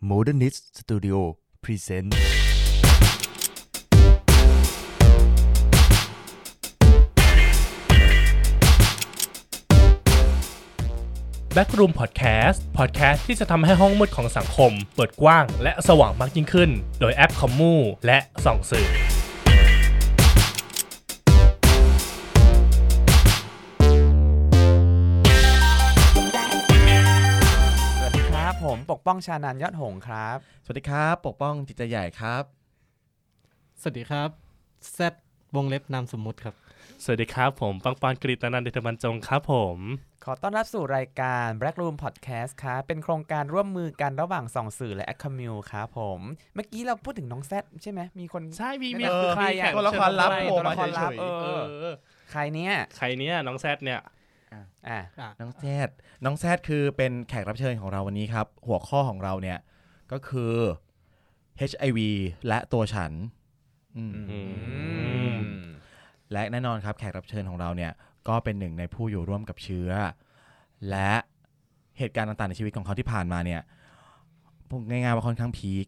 Modernist Studio Present Backroom Podcast พอดแคสต์ที่จะทำให้ห้องมืดของสังคม เปิดกว้างและสว่างมากยิ่งขึ้น โดยแอปคอมมูและส่องสื่อ ปกป้องชานันยอดหงส์ครับ สวัสดีครับ ปกป้องจิตใจใหญ่ครับ สวัสดีครับแซดวงเล็บนามสมมุติครับ สวัสดีครับผมปังปอนกฤตนันท์เดชบรรจงครับผม ขอต้อนรับสู่รายการ Black Room Podcast ครับเป็นโครงการร่วมมือกันระหว่างสองสื่อและ a c a m u ครับผม เมื่อกี้เราพูดถึงน้องแซดใช่ไหมมีคนใช่มีมีเออคือใครอะตัวละครลับโผล่มาตัวละครลับเฉยๆเออ ใครเนี่ย ใครเนี้ยน้องแซดเนี่ย อะน้องแซดน้องแซดคือเป็นแขกรับเชิญของเราวันนี้ครับ หัวข้อของเราเนี่ยก็คือ HIV และตัวฉันอืมอืมและแน่นอนครับ แขกรับเชิญของเราเนี่ย ก็เป็นหนึ่งในผู้อยู่ร่วมกับเชื้อ และเหตุการณ์ต่างๆในชีวิตของเขาที่ผ่านมาเนี่ยพูดง่ายๆว่าค่อนข้างพีค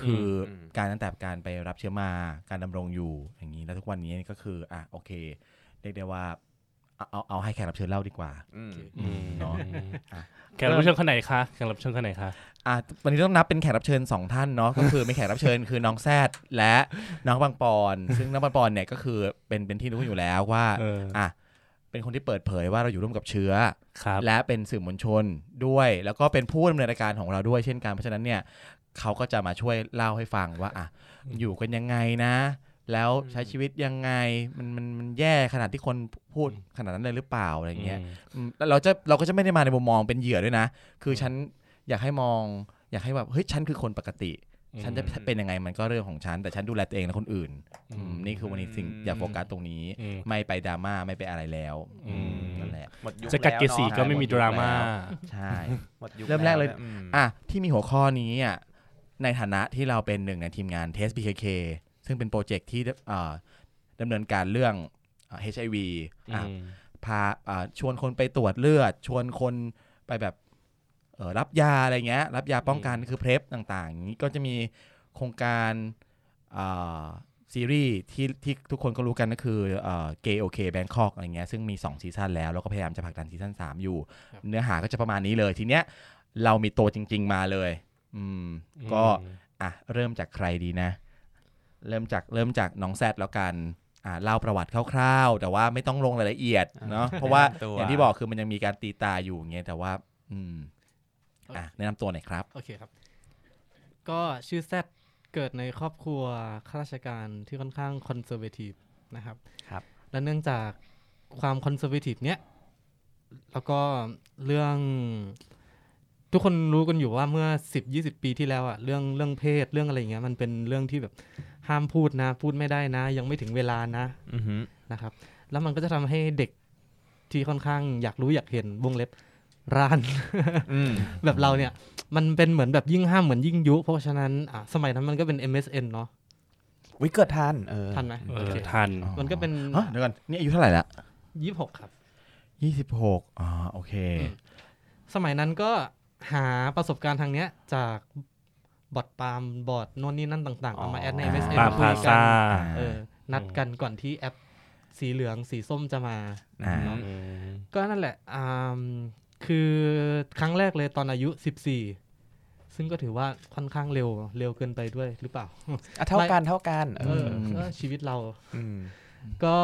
คืออมการตั้งแต่การไปรับเชื้อมาการดำรงอยู่อย่างนี้แล้วทุกวันนี้ก็คืออะโอเค เรียกได้ว่า เอาเอาเอาให้แขกรับเชิญเล่าดีกว่าอืมอืมเนาะแขกรับเชิญคนไหนคะแขกรับเชิญคนไหนคะอะวันนี้ต้องนับเป็นแขกรับเชิญสองท่านเนาะก็คือมีแขกรับเชิญคือน้องแซดและน้องบางปอน ซึ่งน้องบางปอนเนี่ยก็คือเป็นเป็นที่รู้อยู่แล้วว่าเอออะเป็นคนที่เปิดเผยว่าเราอยู่ร่วมกับเชื้อครับและเป็นสื่อมวลชนด้วย แล้วก็เป็นผู้ดำเนินรายการของเราด้วยเช่นกันเพราะฉะนั้นเนี่ยเขาก็จะมาช่วยเล่าให้ฟังว่าอะอยู่กันยังไงนะ แล้วใช้ชีวิตยังไงมันมันมันแย่ขนาดที่คนพูดขนาดนั้นเลยหรือเปล่าอะไรอย่างเงี้ยอืมแล้วเราจะเราก็จะไม่ได้มาในมุมมองเป็นเหยื่อด้วยนะ คือฉันอยากให้มอง อยากให้แบบเฮ้ยฉันคือคนปกติ ฉันจะเป็นยังไงมันก็เรื่องของฉัน แต่ฉันดูแลตัวเองและคนอื่นอืมนี่คือวันนี้สิ่งอยากโฟกัสตรงนี้อืมไม่ไปดราม่าไม่ไปอะไรแล้วอืมนั่นแหละหมดยุคจะกัดเกยรตสีแล้วก็ไม่มีดราม่าใช่หมดยุคเริ่มแรกเลยวอืมอะที่มีหัวข้อนี้อะในฐานะที่เราเป็นหนึ่งในทีมงาน Test BKK ซึ่งเป็น project ที่เอ่อดำเนินการเรื่องอ่า HIV อะอืมพาอ่าชวนคนไปตรวจเลือด ชวนคนไปแบบเอ่อรับยาอะไรเงี้ย รับยาป้องกันคือ PrEP ต่างๆอย่างนี้ก็จะมีโครงการอ่าซีรีส์ที่ที่ทุกคนก็รู้กันก็คือ Gay OK Bangkok อะไรเงี้ยซึ่งมี 2 season แล้ว แล้วก็พยายามจะผลักดัน season 3 อยู่ครับเนื้อหาก็จะประมาณนี้เลย ทีเนี้ยเรามีตัวจริง ๆ มาเลย อืม ก็อะเริ่มจากใครดีนะ เริ่มจากเริ่มจากน้องแซดแล้วกันอ่าเล่าประวัติคร่าวๆ แต่ว่าไม่ต้องลงรายละเอียดเนาะเพราะว่าตัวอย่างที่บอกคือมันยังมีการตีตาอยู่อย่างเงี้ยแต่ว่า อืมอะแนะนำตัวหน่อยครับโอเคครับ ก็ชื่อแซดเกิดในครอบครัวข้าราชการที่ค่อนข้างคอนเซอร์เวทีฟนะครับครับ และเนื่องจากความคอนเซอร์เวทีฟเนี้ยแล้วก็เรื่อง ทุกคนรู้กันอยู่ว่าเมื่อสิบยี่สิบปีที่แล้วอะเรื่องเรื่องเพศเรื่องอะไรอย่างเงี้ย มันเป็นเรื่องที่แบบ ห้ามพูดนะ พูดไม่ได้นะ ยังไม่ถึงเวลานะอือหือนะครับ แล้วมันก็จะทำให้เด็กที่ค่อนข้างอยากรู้อยากเห็นวงเล็บร้านอืมแบบเราเนี่ย มันเป็นเหมือนแบบยิ่งห้ามเหมือนยิ่งยุ เพราะฉะนั้นอะสมัยนั้นมันก็เป็น MSN เนาะวิเกิดทันเออทันไหมเอโออเคทันมันก็เป็นฮะเดี๋ยวก่อนนี่อายุเท่าไหร่ละยี่หกครับยี่สิบหกอ๋อโอเคอืมสมัยนั้นก็หาประสบการณ์ทางเนี้ยจาก บอทปาล์มบอทโน่นนี่นั่นต่างๆ เอามาแอดในอ๋อ MSN ปาล์มคุยกัพาซ่าเออนัดกันก่อนที่แอปสีเหลืองสีส้มจะมาอ่าเนาะก็นั่นแหละอ่าคือครั้งแรกเลยตอนอายุ 14 ซึ่งก็ถือว่าค่อนข้างเร็วเร็วเกินไปด้วยหรือเปล่า อะเท่ากันเท่ากันเอเอออก็ชีวิตเรา อืมก็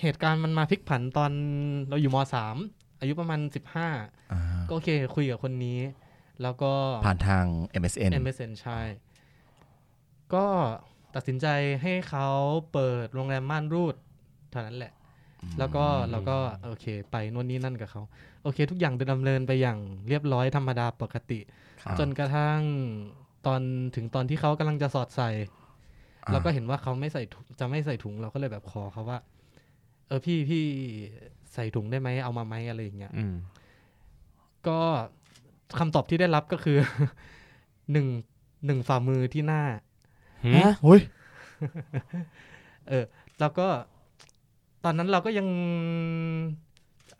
เหตุการณ์มันมาพลิกผันตอนเราอยู่ม .3 อายุประมาณอ่า15ก็โอเคคุยกับคนนี้ แล้วก็ผ่านทาง MSN MSN ใช่ ก็ตัดสินใจให้เขาเปิดโรงแรมม่านรูดเท่านั้นแหละ แล้วก็เราก็โอเค ไปนู่นนี่นั่นกับเขา โอเค ทุกอย่างดำเนินไปอย่างเรียบร้อยธรรมดาปกติครับจนกระทั่งตอนถึงตอนที่เขากำลังจะสอดใส่อ่าเราก็เห็นว่าเขาไม่ใส่ถุงจะไม่ใส่ถุงเราก็เลยแบบขอเขาว่า เออพี่พี่ใส่ถุงได้ไหมเอามาไหมอะไรอย่างเงี้ยอืมก็ คำตอบที่ได้รับก็คือหนึ่งหนึ่งฝ่ามือที่หน้าหืมฮะเฮ้ยเออแล้วก็ตอนนั้นเราก็ยัง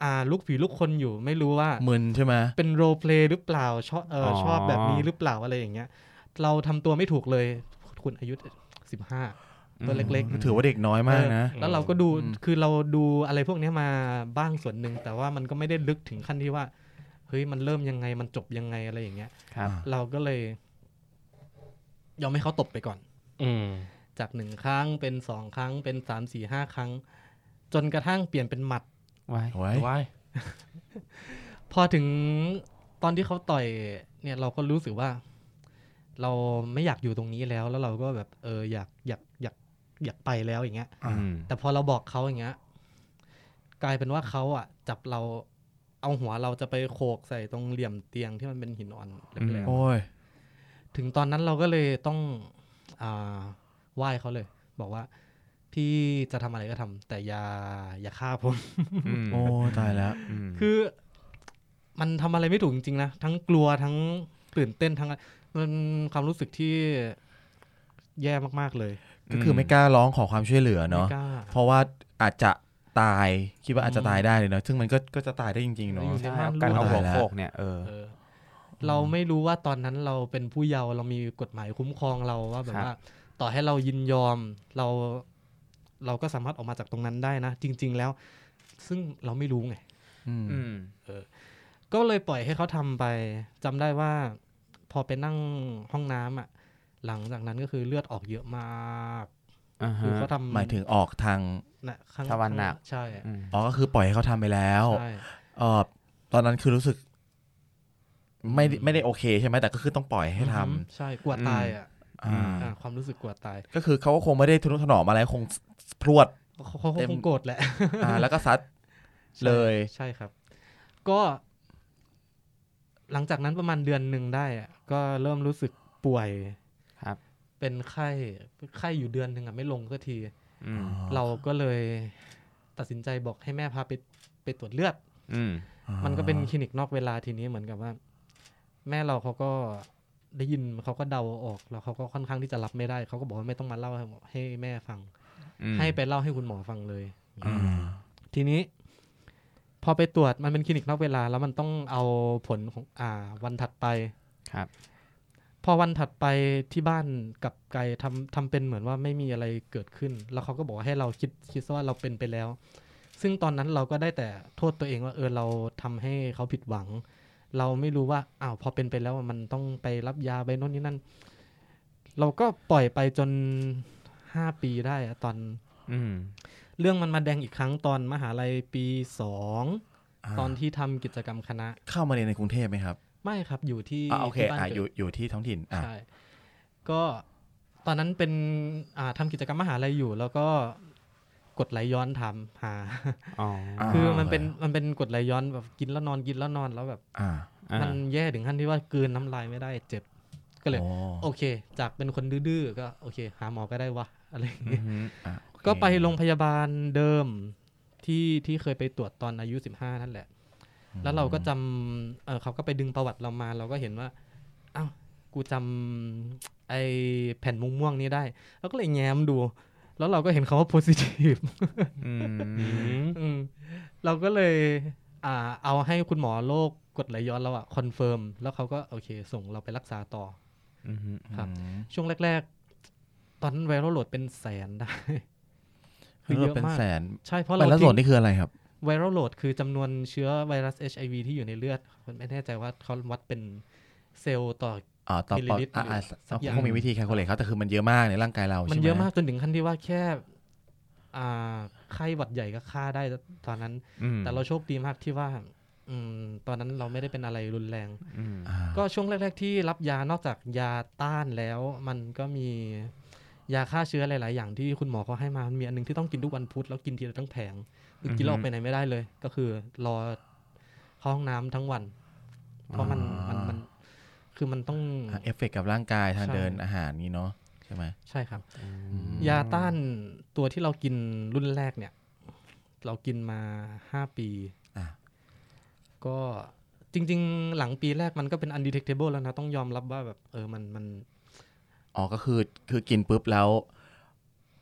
อ่าลูกผีลูกคนอยู่ไม่รู้ว่ามึนใช่ไหมเป็นโรเพลย์หรือเปล่าชอบเออออชอบแบบนี้หรือเปล่าอะไรอย่างเงี้ย เราทำตัวไม่ถูกเลย คุณอายุสิบห้าตัวเล็กถือว่าเด็กน้อยมากนะเออแล้วเราก็ดูอืมคือเราดูอะไรพวกเนี้ยมาบ้างส่วนหนึ่ง แต่ว่ามันก็ไม่ได้ลึกถึงขั้นที่ว่า เฮ้ยมันเริ่มยังไงมันจบยังไงอะไรอย่างเงี้ยครับเราก็เลย ยอมให้เขาตบไปก่อน อืมจากหนึ่งครั้งเป็นสองครั้งเป็นสามสี่ห้าครั้ง จนกระทั่งเปลี่ยนเป็นหมัดไว้ไว้ว้ายพอถึงตอนที่เขาต่อย เนี่ยเราก็รู้สึกว่า เราไม่อยากอยู่ตรงนี้แล้ว แล้วเราก็แบบเอออยากอยากอยากอยากไปแล้วอย่างเงี้ยอืมแต่พอเราบอกเขาอย่างเงี้ย กลายเป็นว่าเขาอะ จับเรา เอาหัวเราจะไปโขกใส่ตรงเหลี่ยมเตียงที่มันเป็นหินอ่อนแหลมโอ้ยๆถึงตอนนั้นเราก็เลยต้องอ่าไหว้เขาเลย บอกว่า พี่จะทำอะไรก็ทำแต่อย่าอย่าฆ่าผมอืมโอ้ตายแล้วมคือ มันทำอะไรไม่ถูกจริงๆนะทั้งกลัวทั้งตื่นเต้นทั้งอะไรมันความรู้สึกที่แย่มากๆเลย ก็คือไม่กล้าร้องขอความช่วยเหลือเนาะไม่กล้าเพราะว่าอาจจะ ตายคิดว่าอาจจะตายได้เลยเนาะซึ่งมันก็ก็จะตายได้จริงๆเนาะอยู่ใช่ในบ้านการเอาลูหัวกโขกเนี่ยเออเออเราไม่รู้ว่าตอนนั้นเราเป็นผู้เยาว์เรามีกฎหมายคุ้มครองเราว่าแบบครับว่า ต่อให้เรายินยอมเรา เราก็สามารถออกมาจากตรงนั้นได้นะ จริง ๆ แล้ว ซึ่งเราไม่รู้ไงอืมอืมก็เลยปล่อยให้เขาทำไปจำได้ว่า พอไปนั่งห้องน้ำอะ หลังจากนั้นก็คือเลือดออกเยอะมากอ่า คือฮะเขาทำหมายถึงออกทางนะข้างทวารหนักใช่อืมอ๋อก็คือปล่อยให้เขาทำไปแล้วใช่เออตอนนั้นคือรู้สึก ไม่ได้ไม่ได้โอเคใช่ไหมแต่ก็คือต้องปล่อยให้ทอือฮึใช่กลัวตายอะำอ่าอ่าความรู้สึกกลัวตาย ก็คือเขาก็คงไม่ได้ทนุถนอมอะไรคงพรวดเขาเขาเขาเต็มคงโกรธแหละอ่า แล้วก็ซัดเลยใช่ครับ ก็ หลังจากนั้นประมาณเดือนหนึ่งได้อะก็เริ่มรู้สึกป่วยครับ เป็นไข้ไข้อยู่เดือนหนึ่งอะไม่ลงสักทีอืมเราก็เลยตัดสินใจบอกให้แม่พาไปไปตรวจเลือดอืมมันก็เป็นคลินิกนอกเวลาทีนี้เหมือนกับว่า แม่เราเขาก็ได้ยินเขาก็เดาออกแล้วเขาก็ค่อนข้างที่จะรับไม่ได้เขาก็บอกว่าไม่ต้องมาเล่าให้ให้แม่ฟังอืมให้ไปเล่าให้คุณหมอฟังเลยอืมทีนี้ พอไปตรวจมันเป็นคลินิกนอกเวลา แล้วมันต้องเอาผลของอ่าวันถัดไปครับ พอวันถัดไปที่บ้านกลับไกลทำทำเป็นเหมือนว่าไม่มีอะไรเกิดขึ้น แล้วเขาก็บอกว่าให้เราคิดคิดซะว่าเราเป็นไปแล้ว ซึ่งตอนนั้นเราก็ได้แต่โทษตัวเองว่าเออเราทำให้เขาผิดหวัง เราไม่รู้ว่าอ้าวพอเป็นไปแล้วมันต้องไปรับยาไปโน่นนี่นั่น เราก็ปล่อยไปจนห้าปีได้อะตอน อืมเรื่องมันมาแดงอีกครั้งตอนมหาลัยปีสองาตอนที่ทำกิจกรรมคณะ เข้ามาเรียนในกรุงเทพไหมครับ ไม่ครับอยู่ที่อ่าโอเคที่บ้านอ่ากิดอยู่อยู่ที่ท้องถิ่นอ่าใช่ก็ตอนนั้นเป็นอ่าทำกิจกรรมมหาลัยอยู่ แล้วก็กดไหลย้อนถามหาอ๋อคือมันเป็นมันเป็นกดไหลย้อนแบบกินแล้วนอนกินแล้วนอนแล้วแบบอ่าอ่ามันแย่ถึงขั้นที่ว่ากลืนน้ำลายไม่ได้เจ็บก็เลยโอ้โอเค จากเป็นคนดื้อๆก็โอเค หาหมอก็ได้วะอะไรอย่างอืเงี้ยอฮึอะโอเคก็ไปโรงพยาบาลเดิมที่ที่เคยไปตรวจตอนอายุสิบห้านั่นแหละ แล้วเราก็จำเอ่อเขาก็ไปดึงประวัติเรามา เราก็เห็นว่าอ้าวกูจำไอแผ่นม่วงๆนี้ได้ แล้วก็เลยแง้มดู แล้วเราก็เห็นคำว่า positive อืมอืมเราก็เลยอ่าเอาให้คุณหมอโรคกรดไหลย้อนเราอะ confirm แล้วเขาก็โอเค ส่งเราไปรักษาต่ออือฮึครับอืมช่วงแรก ๆ ตอนนั้น viral load เป็นแสนได้คือแล้วเยอะเป็นมากแสนใช่เพราะไวเราทิ้โหลง viral load นี่คืออะไรครับ viral load คือจำนวนเชื้อไวรัส HIV ที่อยู่ในเลือดผมไม่แน่ใจว่าเขาวัดเป็นเซลล์ต่ออ่าต่อมิลลิปอลิตรอ่าอ่าสักเขาอย่างคงมีวิธี calculate เขาแต่คือมันเยอะมากในร่างกายเรามันใช่ไหมเยอะมากจนถึงขั้นที่ว่าแค่อ่าไข้หวัดใหญ่ก็ฆ่าได้ตอนนั้นอืมแต่เราโชคดีมากที่ว่าอืมตอนนั้นเราไม่ได้เป็นอะไรรุนแรงอืมอ่าก็ช่วงแรก ๆ ที่รับยานอกจากยาต้านแล้ว มันก็มียาฆ่าเชื้อหลาย ๆ อย่างที่คุณหมอเขาให้มามันมีอันหนึ่งที่ต้องกินทุกวันพุธแล้วกินทีละทั้งแผงคือ กินแล้วออกไปไหนไม่ได้เลย ก็คือรอเข้าห้องน้ำทั้งวัน เพราะมันมันมัน คือมันต้องอ่าเอฟเฟกต์กับร่างกายทางใช่เดินอาหารนี้เนาะใช่ไหมใช่ครับอืมยาต้านตัวที่เรากินรุ่นแรกเนี่ย เรากินมาห้าปีอะก็จริง ๆ หลังปีแรกมันก็เป็น undetectable แล้วนะ ต้องยอมรับว่าแบบ เออมันมันอ๋อก็คือคือกินปุ๊บแล้ว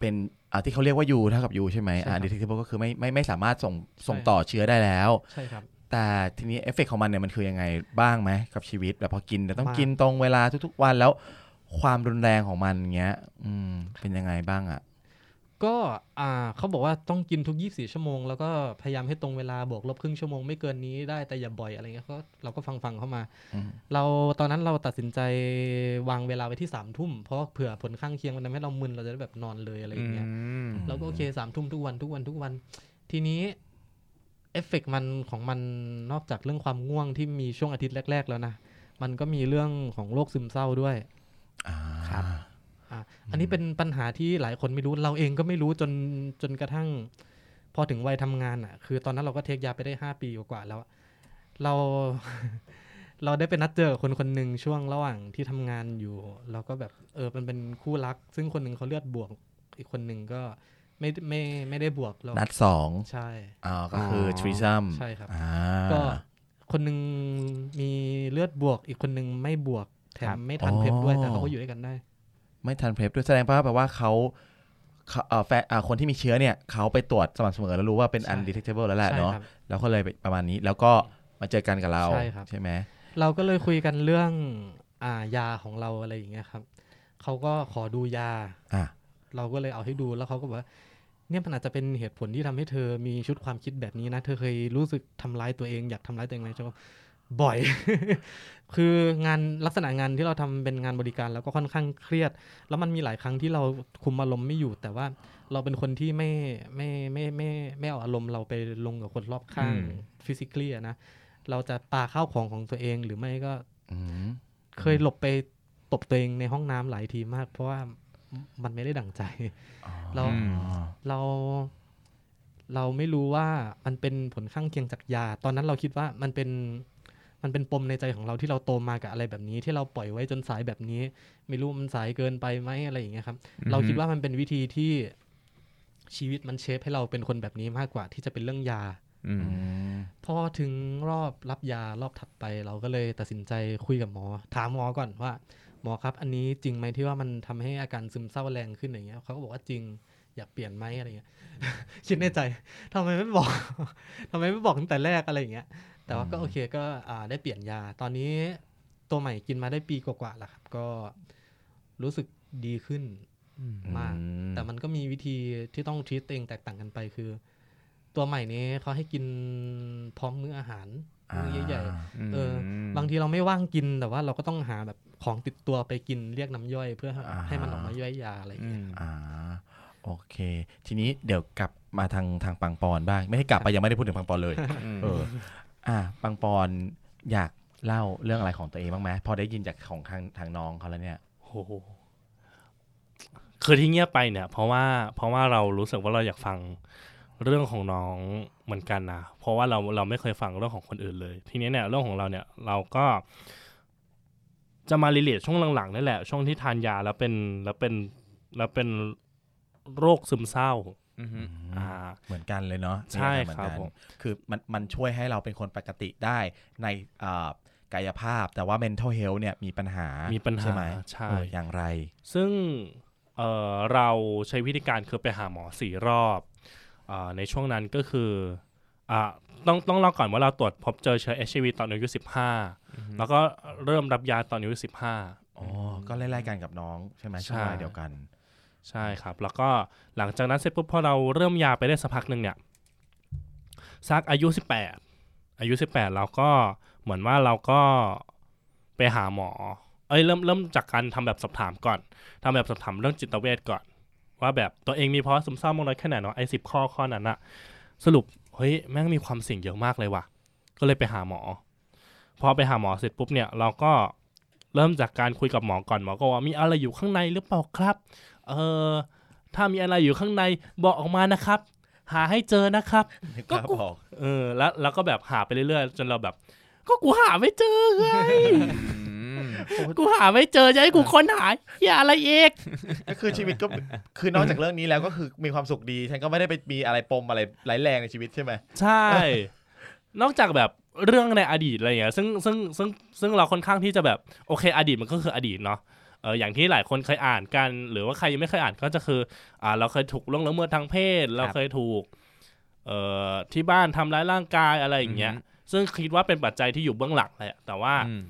เป็นอ่าที่เขาเรียกว่า U เท่ากับ U ใช่ไหมใช่ครับอ่า detectable ก็คือไม่ไม่ไม่สามารถส่งส่งใช่ต่อเชื้อได้แล้ว ใช่ครับ แต่ทีนี้เอฟเฟกของมันเนี่ยมันคือยังไงบ้างไหมกับชีวิตแบบพอกินแต่ต้องมากกินตรงเวลาทุกๆวันแล้วความรุนแรงของมันเงี้ย อืมเป็นยังไงบ้างอะ ก็อ่าเขาบอกว่าต้องกินทุก 24 ชั่วโมง แล้วก็พยายามให้ตรงเวลาบวกลบครึ่งชั่วโมงไม่เกินนี้ได้แต่อย่าบ่อยอะไรเงี้ยก็เราก็ฟังฟังๆเข้ามาอืมเราตอนนั้นเราตัดสินใจวางเวลาไว้ที่สามทุ่มเพราะว่าเผื่อผลข้างเคียงมันทำให้เรามึนเราจะได้แบบนอนเลยอะไรอย่างเงี้ยมเราก็โอเคสามทุ่มทุกวันทุกวันทุกวัน ทีนี้เอฟเฟกต์มันของมันนอกจากเรื่องความง่วงที่มีช่วงอาทิตย์แรก ๆ แล้วนะ มันก็มีเรื่องของโรคซึมเศร้าด้วยอ่าครับ อะอันนี้เป็นปัญหาที่หลายคนไม่รู้เราเองก็ไม่รู้จนจนกระทั่ง พอถึงวัยทำงานอะ คือตอนนั้นเราก็เทคยาไปได้ห้าปีกว่าๆแล้วอะเราเราได้ไปนัดเจอกับคนคนหนึ่งช่วงระหว่างที่ทำงานอยู่ เราก็แบบเออมันเป็นคู่รัก ซึ่งคนหนึ่งเขาเลือดบวก อีกคนหนึ่งก็ไม่ไม่ไม่ได้บวกเรานัดสองใช่อ่าก็คือทริซัมใช่ครับอ่าก็คนหนึ่งมีเลือดบวก อีกคนหนึ่งไม่บวกแถครัมบไม่ทันเพลด้วยแต่เขาก็อยู่ด้วยกันได้ ไม่ทันเพลฟด้วยแสดงว่าแปลว่าเขาเขาเอ่อแฟนอ่าคนที่มีเชื้อเนี่ยเขาไปตรวจสม่ำเสมอแล้วรู้ว่าเป็นใช่ undetectable แล้วแหละใช่เนาะครับแล้วก็เลยไปประมาณนี้แล้วก็มาเจอกันกับเราใช่ครับใช่ไหมเราก็เลยคุยกันเรื่องอ่ายาของเราอะไรอย่างเงี้ยครับเขาก็ขอดูยาอะเราก็เลยเอาให้ดูแล้วเขาก็บอกว่าเนี่ยมันอาจจะเป็นเหตุผลที่ทำให้เธอมีชุดความคิดแบบนี้นะ เธอเคยรู้สึกทำร้ายตัวเองอยากทำร้ายตัวเองไหมจะว่าบ่อย คืองานลักษณะงานที่เราทำเป็นงานบริการแล้วก็ค่อนข้างเครียด แล้วมันมีหลายครั้งที่เราคุมอารมณ์ไม่อยู่ แต่ว่าเราเป็นคนที่ไม่ไม่ไม่ไม่ไม่เอาอารมณ์เราไปลงกับคนรอบข้างฟิสิก a l นะเราจะปาข้าวของของตัวเองหรือไม่ก็อเคยหลบไปตบตัวเองในห้องน้ำหลายทีมาก เพราะว่ามันไม่ได้ดั่งใจ เราเราเราไม่รู้ว่ามันเป็นผลข้างเคียงจากยา ตอนนั้นเราคิดว่ามันเป็น มันเป็นปมในใจของเราที่เราโตมากับอะไรแบบนี้ ที่เราปล่อยไว้จนสายแบบนี้ ไม่รู้มันสายเกินไปไหมอะไรอย่างเงี้ยครับ เราคิดว่ามันเป็นวิธีที่ชีวิตมันเชฟให้เราเป็นคนแบบนี้มากกว่าที่จะเป็นเรื่องยาอืมอืมพอถึงรอบรับยารอบถัดไป เราก็เลยตัดสินใจคุยกับหมอ ถามหมอก่อนว่า หมอครับ อันนี้จริงไหมที่ว่ามันทำให้อาการซึมเศร้าแรงขึ้นอย่างเงี้ยเขาก็บอกว่าจริงอยากเปลี่ยนไหมอะไรเงี้ยคิดในใจทำไมไม่บอกทำไมไม่บอกตั้งแต่แรกอะไรอย่างเงี้ย แต่ว่าก็โอเคก็อ่าได้เปลี่ยนยา ตอนนี้ตัวใหม่กินมาได้ปีกว่าๆแล้วครับ ก็รู้สึกดีขึ้นมาก แต่มันก็มีวิธีที่ต้องทีตตัวเองแตกต่างกันไปคือ ตัวใหม่นี้เขาให้กินพร้อมมื้ออาหารมื้อใหญ่ๆเออบางทีเราไม่ว่างกินแต่ว่าเราก็ต้องหาแบบของติดตัวไปกินเรียกน้ำย่อยเพื่อให้อ่าให้มันออกมาย่อยยาอะไรอย่างเงี้ยอ่าโอเค ทีนี้เดี๋ยวกลับมาทางทางปังปอนบ้าง ไม่ให้กลับไปยังไม่ได้พูดถึงปังปอนเลย เออ อะปังปอนอยากเล่าเรื่องอะไรของตัวเองบ้างไหมพอได้ยินจากของทางทางน้องเขาแล้วเนี่ยโอ้โหคือที่เงียบไปเนี่ย เพราะว่าเพราะว่าเรารู้สึกว่าเราอยากฟังเรื่องของน้องเหมือนกันนะเพราะว่าเราเราไม่เคยฟังเรื่องของคนอื่นเลย ทีนี้เนี่ยเรื่องของเราเนี่ย เราก็ จะมารีเลทช่วงหลังๆนี่แหละช่วงที่ทานยาแล้วเป็นแล้วเป็นแล้วเป็นโรคซึมเศร้า เหมือนกันเลยเนาะใช่เหมือนครับกันผมคือมันมันช่วยให้เราเป็นคนปกติได้ในอ่ากายภาพ แต่ว่า mental health เนี่ยมีปัญหามีมีปัญหาใช่ไหมใช่เอออย่างไร ซึ่งเอ่อเราใช้วิธีการคือไปหาหมอสี่รอบอาในช่วงนั้นก็คืออ่าต้องต้องเล่าก่อนว่าเราตรวจพบเจอเชื้อ HIV ตอนอายุ15แล้วก็เริ่มรับยาตอนอายุ15อ๋อ ก็ไล่ๆกันกับน้องใช่ไหมใช่ช่วงวัยเดียวกัน ใช่ครับ แล้วก็หลังจากนั้นเสร็จปุ๊บพอเราเริ่มยาไปได้สักพักหนึ่งเนี่ยสักอายุ 18 อายุ 18 เราก็เหมือนว่าเราก็ไปหาหมอ เอ้ยเริ่มเริ่มจากการทำแบบสอบถามก่อนทำแบบสอบถามเรื่องจิตเวชก่อน ว่าแบบตัวเองมีภาวะซึมเศร้ามากน้อยแค่ไหนเนาะไอ้สิบข้อข้อนั้นอะสรุปเฮ้ยแม่งมีความเสี่ยงเยอะมากเลยว่ะ ก็เลยไปหาหมอ พอไปหาหมอเสร็จปุ๊บเนี่ยเราก็เริ่มจากการคุยกับหมอก่อนหมอก็ว่ามีอะไรอยู่ข้างในหรือเปล่าครับ เออถ้ามีอะไรอยู่ข้างในบอกออกมานะครับ หาให้เจอนะครับ ก็กูบอกเออแล้วแล้วก็แบบหาไปเรื่อยๆ จนเราแบบ ก็กูหาไม่เจอไงกูหาไม่เจอจะให้กูค้นหาอย่าอะไรเอกก็คือชีวิตก็คือนอกจากเรื่องนี้แล้วก็คือมีความสุขดี ฉันก็ไม่ได้ไปมีอะไรปมอะไรร้ายแรงในชีวิตใช่ไหมใช่ นอกจากแบบเรื่องในอดีตอะไรอย่างเงี้ยซึ่งซึ่งซึ่งซึ่งเราค่อนข้างที่จะแบบโอเค อดีตมันก็คืออดีตเนาะเอออย่างที่หลายคนเคยอ่านกัน หรือว่าใครยังไม่เคยอ่านก็จะคือ อ่า เราเคยถูกล่วงละเมิดทางเพศ เราเคยถูก เอ่อที่บ้านทำร้ายร่างกายอะไรอย่างเงี้ยอือฮึซึ่งคิดว่าเป็นปัจจัยที่อยู่เบื้องหลังแหละแต่ว่าอืม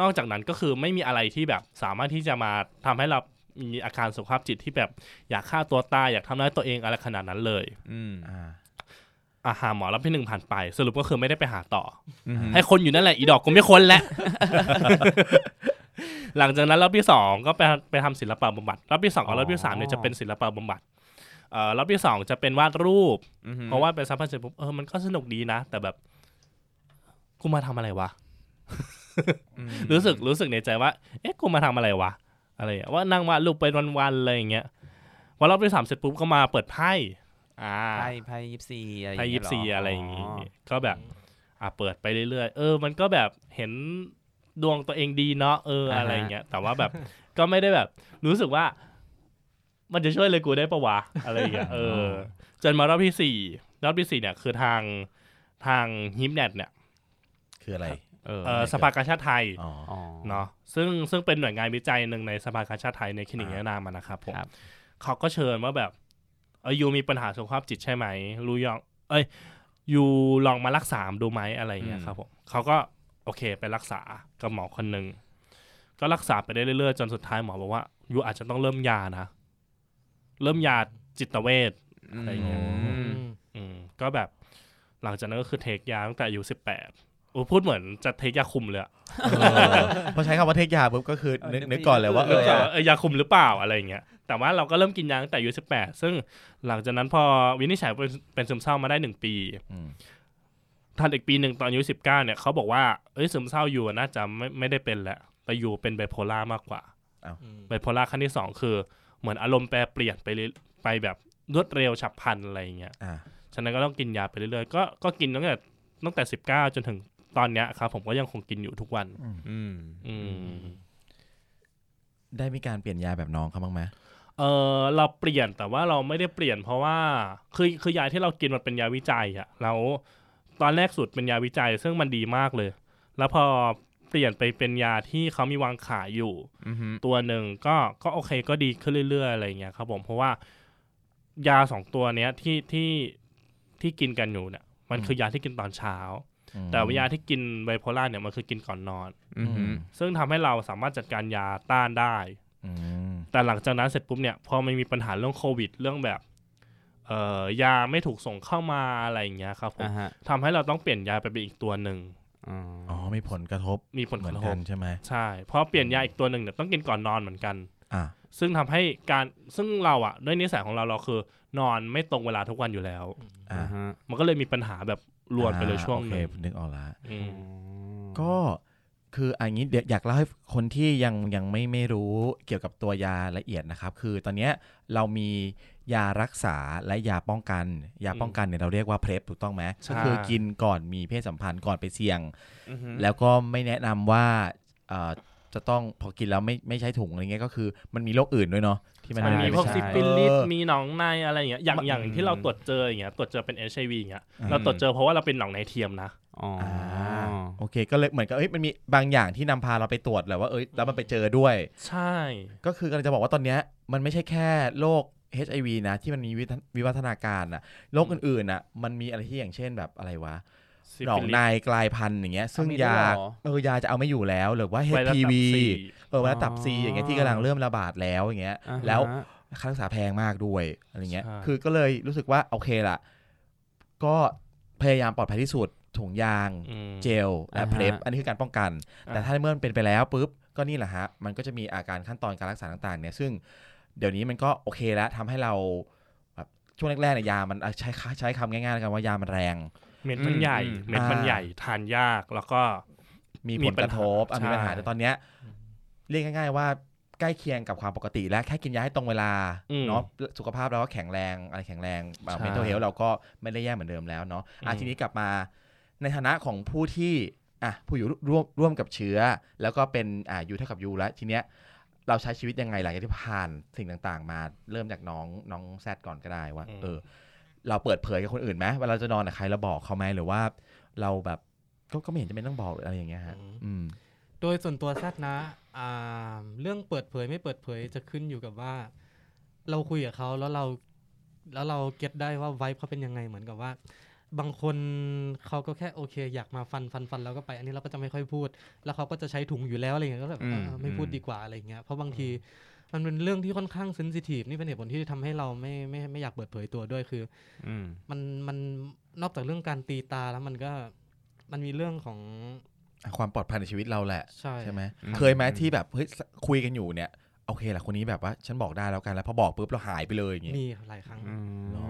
นอกจากนั้นก็คือไม่มีอะไรที่แบบสามารถที่จะมาทำให้เรามีอาการสุขภาพจิตที่แบบอยากฆ่าตัวตายอยากทำร้ายตัวเองอะไรขนาดนั้นเลย อืมอ่า อาหาหมอรับที่หนึ่งผ่านไป สรุปก็คือไม่ได้ไปหาต่ออืมให้คนอยู่นั่นแหละ อีดอกกูไม่คนแล้ว หลังจากนั้นรอบที่สองก็ไปไปทำศิลปะบำบัดรอบที่สองกับรอบที่สามเนี่ยจะเป็นศิลปะบำบัดเอ่อรอบที่สองจะเป็นวาดรูปอืมเพราะว่าเป็นซัพพลายเสร็จปุ๊บเออมันก็สนุกดีนะ แต่แบบกูมาทำอะไรวะอืมรู้สึกรู้สึกในใจว่า เอ๊ะกูมาทำอะไรวะ อะไรอย่างเงี้ยว่านั่งวาดรูปไปวันๆอะไรอย่างเงี้ยพอรอบที่สามเสร็จปุ๊บก็มาเปิดไพ่อ่า ไพ่ไพ่ยิปซีอะไรไพ่ยิปซีเงี้เหอะไรอย่างงี้อ๋อก็แบบ อ่าเปิดไปเรื่อยๆเออ มันก็แบบเห็นดวงตัวเองดีเนาะเอออะไรอย่างเงี้ย แต่ว่าแบบก็ไม่ได้แบบ รู้สึกว่า มันจะช่วยเลยกูได้ปะวะอะไรอย่างเงี้ยเออ จนมารอบที่สี่รอบที่สี่เนี่ย คือทางทางฮิมเน็ตเนี่ย คืออะไรเออเออสภากาชาติไทยอ๋ออ๋อเนาะซึ่งซึ่งเป็นหน่วยงานวิจัยหนึ่งในสภากาชาติไทยในคลินิกอ่าแนะนำมานะครับผมครับเขาก็เชิญว่าแบบ เออยูมีปัญหาสุขภาพจิตใช่ไหมรู้ยังเอ้ยยูลองมารักษาดูไหมอะไรอย่างเงี้ยครับผมเขาก็โอเคไปรักษากับหมอคนหนึ่งก็รักษาไปได้เรื่อยๆจนสุดท้ายหมอบอกว่ายูอาจจะต้องเริ่มยานะเริ่มยาจิตเวชอะไรอย่างเงี้ยอืมอืมก็แบบหลังจากนั้นก็คือเทคยาตั้งแต่อายุสิบแปด โอ้พูดเหมือนจะเทคยาคุมเลยอะเออพอใช้คำว่าเทคยาปุ๊บก็คือนึกเออนึนึกกไม่ก่อนเลยว่าเอเอเอออเออยาคุมหรือเปล่าอะไรอย่างเงี้ยแต่ว่าเราก็เริ่มกินยาตั้งแต่อายุสิบแปดซึ่งหลังจากนั้นพอวินิจฉัยเป็นเป็นซึมเศร้ามาได้หนึ่งปีมทันอีกปีหนึ่งตอนอายุสิบเก้าเนี่ยเขาบอกว่าเอ้ยซึมเศร้าอยู่น่าจะไม่ไม่ได้เป็นแหละแต่อยู่เป็นไบโพล่ามากกว่าไบโพล่าขั้นที่สองคือเหมือนอารมณ์แปรเปลี่ยนไปเรื่อยไปแบบรวดเร็วฉับพลันอะไรอย่างเงี้ยอ่าฉะนั้นก็ต้องกินยาไปเรื่อยๆก็ก็กินตั้งแต่ตั้งแต่สิบเก้าจนถึง ตอนเนี้ยครับ ผมก็ยังคงกินอยู่ทุกวัน อืมอืมได้มีการเปลี่ยนยาแบบน้องเขาบ้างไหมเออเราเปลี่ยนแต่ว่าเราไม่ได้เปลี่ยนเพราะว่าคือคือยาที่เรากินมันเป็นยาวิจัยอะแล้วตอนแรกสุดเป็นยาวิจัย ซึ่งมันดีมากเลย แล้วพอเปลี่ยนไปเป็นยาที่เขามีวางขายอยู่อืมตัวหนึ่งก็ก็โอเคก็ดีขึ้นเรื่อยๆอะไรอย่างเงี้ยครับผมเพราะว่ายาสองตัวเนี้ยที่ที่ที่กินกันอยู่เนี่ยมันคือยาที่กินตอนเช้าอืม แต่ว่ายาที่กินไบโพล่าเนี่ยมันคือกินก่อนนอนอืมซึ่งทำให้เราสามารถจัดการยาต้านได้อืมแต่หลังจากนั้นเสร็จปุ๊บเนี่ยพอมันมีปัญหาเรื่องโควิด เรื่องแบบเอ่อยาไม่ถูกส่งเข้ามาอะไรอย่างเงี้ยครับผมอ่าฮะทำให้เราต้องเปลี่ยนยาไปเป็นอีกตัวหนึ่งอ๋ออ๋อมีผลกระทบมีผลเหกมือนระทกับนใช่ไหมใช่เพราะเปลี่ยนยาอีกตัวหนึ่งเนี่ยต้องกินก่อนนอนเหมือนกันอ่าซึ่งทำให้การซึ่งเราอะด้วยนิสัยของเราเราคือ นอนไม่ตรงเวลาทุกวันอยู่แล้วอ่าอ่าฮะมันก็เลยมีปัญหาแบบ รวนไปเลยช่วงหโอนึ่งเคนึกออกละอืมก็คืออันนี้เดี๋ยวอยากเล่าให้คนที่ยังยังไม่ไม่รู้เกี่ยวกับตัวยาละเอียดนะครับ คือตอนเนี้ยเรามียารักษาและยาป้องกัน ยาป้องกันเนี่ยเราเรียกว่า PrEP ถูกต้องไหมใช่ก็คือกินก่อนมีเพศสัมพันธ์ก่อนไปเสี่ยงอือฮึแล้วก็ไม่แนะนำว่าเอ่อจะต้องพอกินแล้วไม่ไม่ใช้ถุงอะไรเงี้ยก็คือมันมีโรคอื่นด้วยเนาะ ที่มันมันมีพวกใช่ซิฟิลิสเออมีหนองในอะไรอย่างเงี้ยอย่างมันอย่างที่เราตรวจเจออย่างเงี้ยตรวจเจอเป็นเอชไอวีอย่างเงี้ยเราตรวจเจอเพราะว่าเราเป็นหนองในเทียมนะอ๋ออโอเคก็เลยเหมือนกับเอ้ยมันมีบางอย่างที่นำพาเราไปตรวจแหละว่าเอ้ยแล้วมันไปเจอด้วย ใช่ ก็คือกำลังจะบอกว่าตอนเนี้ยมันไม่ใช่แค่โรค HIV นะที่มันมีวิวัฒวิวัฒนาการอะโรคอื่นๆอะมันมีอะไรที่อย่างเช่นแบบอะไรวะซิ หนอฟิงลิในสกลายพันธุ์อย่างเงี้ย ซึ่งมีด้วยยาเหรอเออยาจะเอาไม่อยู่แล้ว หรือว่าไวรัสตับ HPV สี่เออไวรัสตับซีอ๋อออย่างเงี้ยที่กำลังเริ่มระบาดแล้วอย่างเงี้ยอ่าฮะแล้วค่ารักษาแพงมากด้วยอะไรเงี้ยใช่คือก็เลยรู้สึกว่าโอเคล่ะ ก็พยายามปลอดภัยที่สุดถุงยางอืมเจลและอ่าฮะเพลฟอันนี้คือการป้องกัน แต่อ่าถ้าเมื่อมันเป็นไปแล้วปุ๊บก็นี่แหละฮะ มันก็จะมีอาการขั้นตอนการรักษาต่างๆเนี่ยซึ่งเดี๋ยวนี้มันก็โอเคแล้วทำให้เราแบบช่วงแรกๆเนี่ยยามันอะใช้ใช้คำง่ายๆแล้วกันว่ายามันแรง เม็ดมันใหญ่อืมเม็ดมันอ่าใหญ่ทานยากแล้วก็มีมีผลปักญระหาทบอะมีปัญหาใช่แต่ตอนเนี้ยเรียกง่าย ๆ ว่าใกล้เคียงกับความปกติ และแค่กินยาให้ตรงเวลาอืมเนาะสุขภาพเราก็แข็งแรงอะไรแข็งแรงใช่เมนเทลเฮลเราก็ไม่ได้แย่เหมือนเดิมแล้วเนาะอะอืมทีนี้กลับมาในฐานะของผู้ที่อะผู้อยู่ร่วมร่วมกับเชื้อ แล้วก็เป็นอ่า U เท่ากับ U แล้วทีเนี้ยเราใช้ชีวิตยังไงหลังจากที่ผ่านสิ่งต่างๆ มาเริ่มจากน้องน้องแซดก่อนก็ได้ว่าอืมเออ เราเปิดเผยกับคนอื่นไหมเวลาเราจะนอนกับใครเราบอกเขาไหมหรือว่า เราแบบก็ก็ไม่เห็นจะเป็นต้องบอกหรืออะไรอย่างเงี้ยฮะอืมโดยส่วนตัวแซดนะอ่าเรื่องเปิดเผยไม่เปิดเผยจะขึ้นอยู่กับว่า เราคุยกับเขาแล้วเราแล้วเรา get ได้ว่าไวท์เขาเป็นยังไงเหมือนกับว่า บางคนเขาก็แค่โอเค อยากมาฟันฟันฟันแล้วก็ไป อันนี้เราก็จะไม่ค่อยพูด แล้วเขาก็จะใช้ถุงอยู่แล้วอะไรเงี้ยก็แบบอืมเออไม่พูดดีกว่าอะไรเงี้ยเพราะบางที มันเป็นเรื่องที่ค่อนข้าง sensitive นี่เป็นเหตุผลที่ทำให้เราไม่ไม่ไม่อยากเปิดเผยตัวด้วยคือ อืมมันมันนอกจากเรื่องการตีตาแล้วมันก็มันมีเรื่องของความปลอดภัยในชีวิตเราแหละ ใช่ใช่ไหมอืมเคยไหมที่แบบเฮ้ยคุยกันอยู่เนี่ยโอเคแหละคนนี้แบบว่า ฉันบอกได้แล้วกันแล้วพอบอกปุ๊บเราหายไปเลยอย่างงี้มีหลายครั้งอืมอ๋อ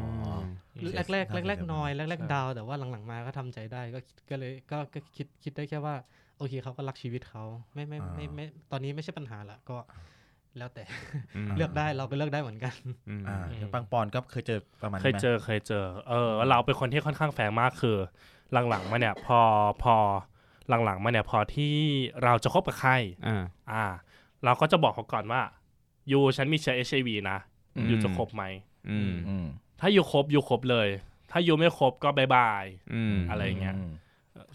แรกแรกแรกแรกๆน้อยแรกแรกใช่ๆดาวแต่ว่าหลังๆมาก็ทำใจได้ก็ก็เลยก็ก็คิดคิดได้แค่ว่า โอเคเขาก็รักชีวิตเขาไม่ไม่ไม่ไม่ตอนนี้ไม่ใช่ปัญหาละก็ แล้วแต่มเลือกได้เราก็เลือกได้เหมือนกันอืมอ่าอย่างปังปอนก็เคยเจอประมาณนี้เคยไหมเจอเคยเจอ เออ เราเป็นคนที่ค่อนข้างแฝงมากคือ หลังๆมาเนี่ย พอพอหลังๆมาเนี่ย พอที่เราจะคบกับใครอ่าอ่าเราก็จะบอกเขาก่อนว่ายูฉันมีเชื้อเอชไอวีนะอืมยูจะคบไหมอืมอืมถ้ายูคบยูคบเลย ถ้ายูไม่คบก็บายบายอืมอะไรอย่างเงี้ยม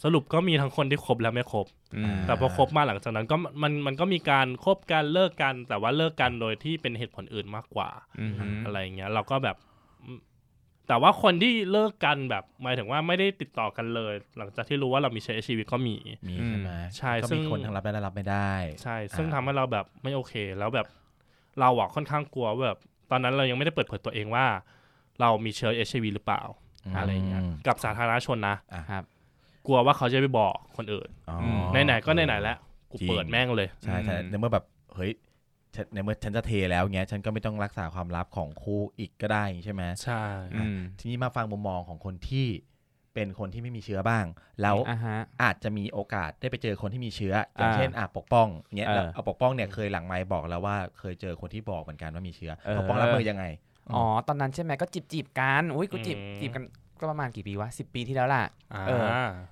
สรุปก็มีทั้งคนที่คบและไม่คบอืมแต่พอคบมาหลังจากนั้นก็มันมันก็มีการคบกันเลิกกัน แต่ว่าเลิกกันโดยที่เป็นเหตุผลอื่นมากกว่าอืมอะไรอย่างเงี้ย เราก็แบบอืมแต่ว่าคนที่เลิกกันแบบหมายถึงว่าไม่ได้ติดต่อกันเลย หลังจากที่รู้ว่าเรามีเชื้อชีวิตก็มีมีใช่ไหมใช่ก็ซึ่มีงคนทั้งรับได้และรับไม่ได้ ใช่ ซึ่งอ่าทำให้เราแบบไม่โอเค แล้วแบบเราอะค่อนข้างกลัวว่าแบบ ตอนนั้นเรายังไม่ได้เปิดเผยตัวเองว่า เรามีเชื้อเอชหรือเปล่าอะไรอย่างเงี้ยกับสาธารณชนนะครับก ลัวว่าเขาจะไปบอกคนอื่นอ๋อไหนๆก็ไหนๆแล้วกูจริงเปิดแม่งเลยใช่ใช่อืมในเมื่อแบบเฮ้ยฉันในเมื่อฉันจะเทแล้วเงี้ยฉันก็ไม่ต้องรักษาความลับของคู่อีกก็ได้ใช่ไหมใช่อืมทีนี้มาฟังมุมมองของคนที่เป็นคนที่ไม่มีเชื้อบ้าง แล้วอ่าฮะอาจจะมีโอกาสได้ไปเจอคนที่มีเชื้อ อย่างอ่าเช่นอะปกป้องเงี้ยเออแล้วเอาปกป้องเนี่ยเคยหลังไมค์บอกแล้วว่าเคยเจอคนที่บอกเหมือนกันว่ามีเชื้อเออปกป้องรับมือยังไงอ๋อตอนนั้นใช่ไหมก็จีบจีบๆกันอุ้ยกูจีบอืมจีบกัน ก็ประมาณกี่ปีวะสิปีที่แล้วล่ะอ่าเออ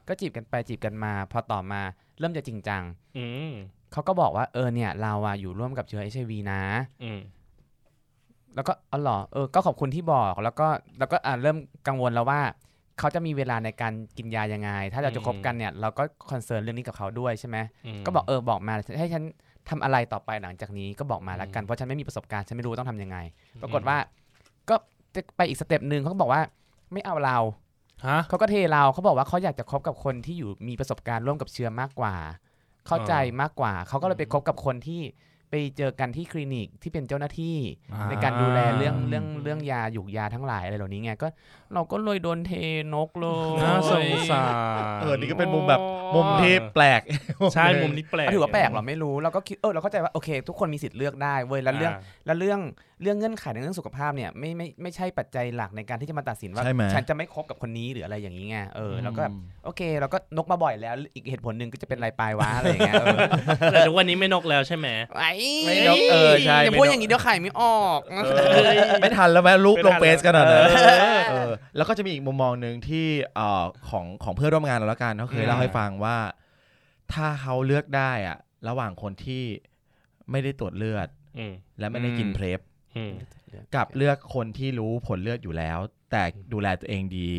ก็จีบกันไปจีบกันมา พอต่อมาเริ่มจะจริงจังอืมเขาก็บอกว่าเออเนี่ยเราอะอยู่ร่วมกับเชื้อ HIV นะอืมแล้วก็อ๋อเหรอเออก็ขอบคุณที่บอกแล้วก็แล้วก็อ่าเริ่มกังวลแล้วว่าเขาจะมีเวลาในการกินยายังไง ถ้าเราจะคบกันเนี่ย เราก็คอนเซิร์นเรื่องนี้กับเขาด้วยใช่ไหมมก็บอกเออบอกมาให้ฉันทำอะไรต่อไปหลังจากนี้ก็บอกมาแล้วกันอืมเพราะฉันไม่มีประสบการณ์ฉันไม่รู้ต้องทำยังไง ปรากฏว่า ก็จะไปอีกสเต็ปหนึ่งเขาก็บอกว่า ไม่เอาเราฮะเขาก็เทเราเขาบอกว่าเขาอยากจะคบกับคนที่อยู่มีประสบการณ์ร่วมกับเชื้อมากกว่า เข้าใจมากกว่า เขาก็เลยไปคบกับคนที่ไปเจอกันที่คลินิกที่เป็นเจ้าหน้าที่อ่าในการดูแลเรื่องเรื่องเรื่องยาหยุกยาทั้งหลายอะไรเหล่านี้ไงก็เราก็เลยโดนเทนกเลยน่าสงสารเออนี่ก็เป็นมุมแบบมุมที่แปลกใช่มุมนี้แปลกอะถือว่าแปลกเหรอไม่รู้เราก็คิดเออเราเข้าใจว่าโอเค ทุกคนมีสิทธิ์เลือกได้เว้ยแล้วเรื่องาแล้วเรื่อง เรื่องเงื่อนไขในเรื่องสุขภาพเนี่ยไม่ไม่ไม่ใช่ปัจจัยหลักในการที่จะมาตัดสินว่า ใช่ไหม ฉันจะไม่คบกับคนนี้หรืออะไรอย่างนี้ไงเออแล้วก็แบบอืมโอเคเราก็นกมาบ่อยแล้ว อีกเหตุผลหนึ่งก็จะเป็นไรปลายวะอะไรอย่างเงี้ยเออแต่ทุกวันนี้ไม่นกแล้วใช่ไหม ไอ้ไม่นกเออใช่อย่าไม่พูดนก อย่างนี้เดี๋ยวไข่ไม่ออกไม่ทันแล้วไหมรูปลงไม่ทันเฟซกันอะเอนะอเออแล้วก็จะมีอีกมุมมองหนึ่งที่เอ่อของของเพื่อนร่วมงานเราแล้วกันเขาเคยอืมเล่าให้ฟังว่า ถ้าเขาเลือกได้อะระหว่างคนที่ไม่ได้ตรวจเลือด อืม และไม่ได้กินอืม เพลฟอืม กับเลือกคนที่รู้ผลเลือดอยู่แล้ว แต่ดูแลตัวเองดี